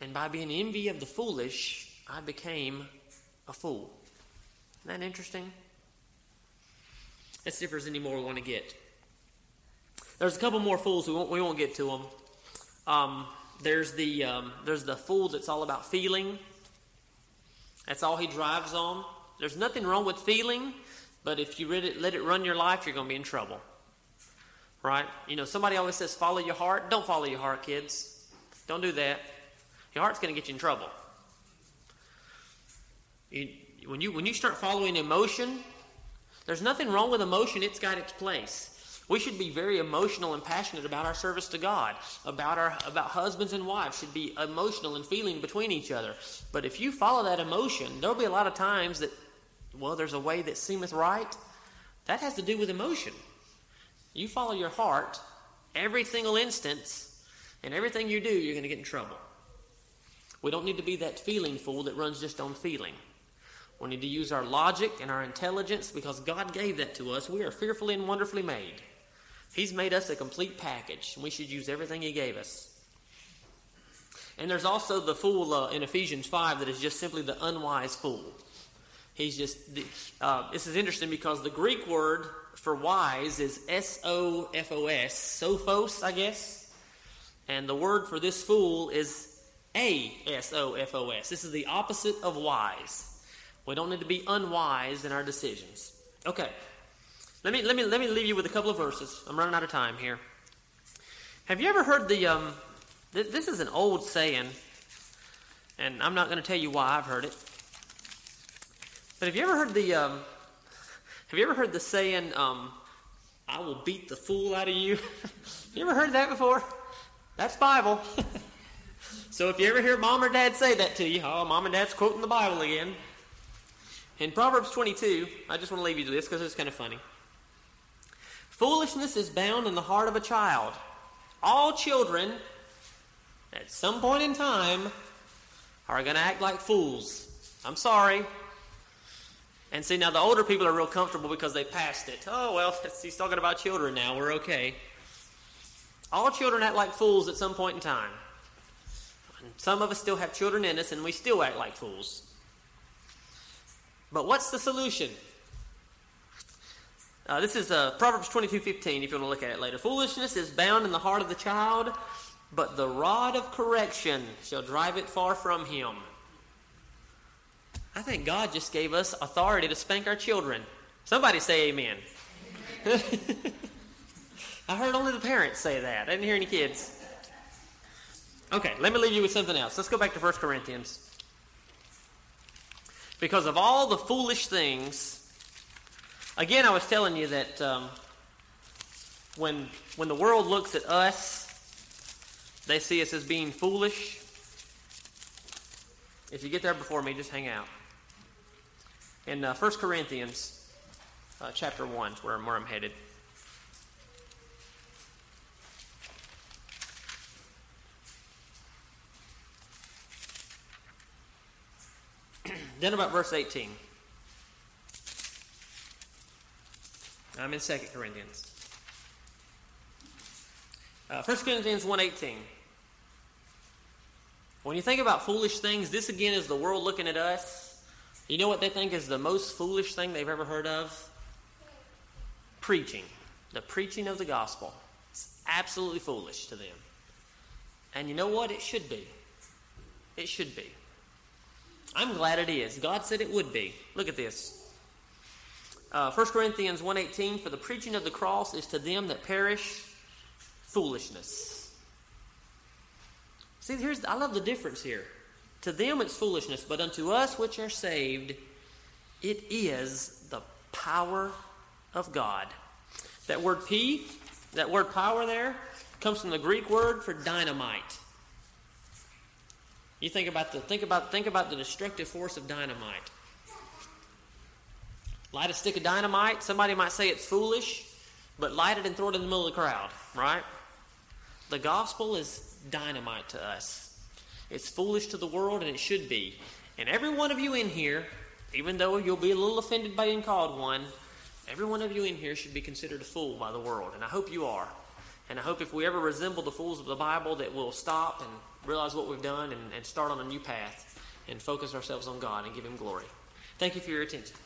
and by being envy of the foolish, I became a fool. Isn't that interesting? Let's see if there's any more we want to get. There's a couple more fools. We won't, we won't get to them. Um, there's the um, there's the fool that's all about feeling. That's all he drives on. There's nothing wrong with feeling, but if you let it, let it run your life, you're going to be in trouble. Right? You know, somebody always says, follow your heart. Don't follow your heart, kids. Don't do that. Your heart's going to get you in trouble. You, when, you, when you start following emotion, there's nothing wrong with emotion, it's got its place. We should be very emotional and passionate about our service to God, about our about husbands and wives should be emotional and feeling between each other. But if you follow that emotion, there'll be a lot of times that well, there's a way that seemeth right. That has to do with emotion. You follow your heart every single instance, and everything you do, you're going to get in trouble. We don't need to be that feeling fool that runs just on feeling. We need to use our logic and our intelligence because God gave that to us. We are fearfully and wonderfully made. He's made us a complete package, and we should use everything He gave us. And there's also the fool uh, in Ephesians 5 that is just simply the unwise fool. He's just, uh, this is interesting because the Greek word for wise is S O F O S, sophos, I guess. And the word for this fool is A S O F O S. This is the opposite of wise. We don't need to be unwise in our decisions. Okay. Let me, let me, let me leave you with a couple of verses. I'm running out of time here. Have you ever heard the, um, th- this is an old saying, and I'm not going to tell you why I've heard it. But have you ever heard the, um, have you ever heard the saying, um, I will beat the fool out of you? you ever heard that before? That's Bible. so if you ever hear mom or dad say that to you, oh, mom and dad's quoting the Bible again. In Proverbs 22, I just want to leave you to this because it's kind of funny. Foolishness is bound in the heart of a child. All children, at some point in time, are going to act like fools. I'm sorry. And see, now the older people are real comfortable because they passed it. Oh, well, he's talking about children now. We're okay. All children act like fools at some point in time. some of us still have children in us, and we still act like fools. But what's the solution? Uh, this is uh, Proverbs 22:15. if you want to look at it later. Foolishness is bound in the heart of the child, but the rod of correction shall drive it far from him. I think God just gave us authority to spank our children. Somebody say amen. I heard only the parents say that. I didn't hear any kids. Okay, let me leave you with something else. Let's go back to 1 Corinthians. Because of all the foolish things, again, I was telling you that um, when, when the world looks at us, they see us as being foolish. If you get there before me, just hang out. In uh, 1 Corinthians uh, chapter 1 where, I'm where I'm headed. Then about verse 18. I'm in 2 Corinthians. Uh, 1 Corinthians 1.18. When you think about foolish things, this again is the world looking at us. You know what they think is the most foolish thing they've ever heard of? Preaching. The preaching of the gospel. It's absolutely foolish to them. And you know what? It should be. It should be. I'm glad it is. God said it would be. Look at this. Uh, 1 Corinthians 1.18, For the preaching of the cross is to them that perish foolishness. See, here's I love the difference here. To them it's foolishness, but unto us which are saved, it is the power of God. That word P, that word power there, comes from the Greek word for dynamite. You think about the think about think about the destructive force of dynamite. Light a stick of dynamite. Somebody might say it's foolish, but light it and throw it in the middle of the crowd, right? The gospel is dynamite to us. It's foolish to the world, and it should be. And every one of you in here, even though you'll be a little offended by being called one, every one of you in here should be considered a fool by the world. And I hope you are. And I hope if we ever resemble the fools of the Bible, that we'll stop and realize what we've done and, and start on a new path and focus ourselves on God and give Him glory. Thank you for your attention.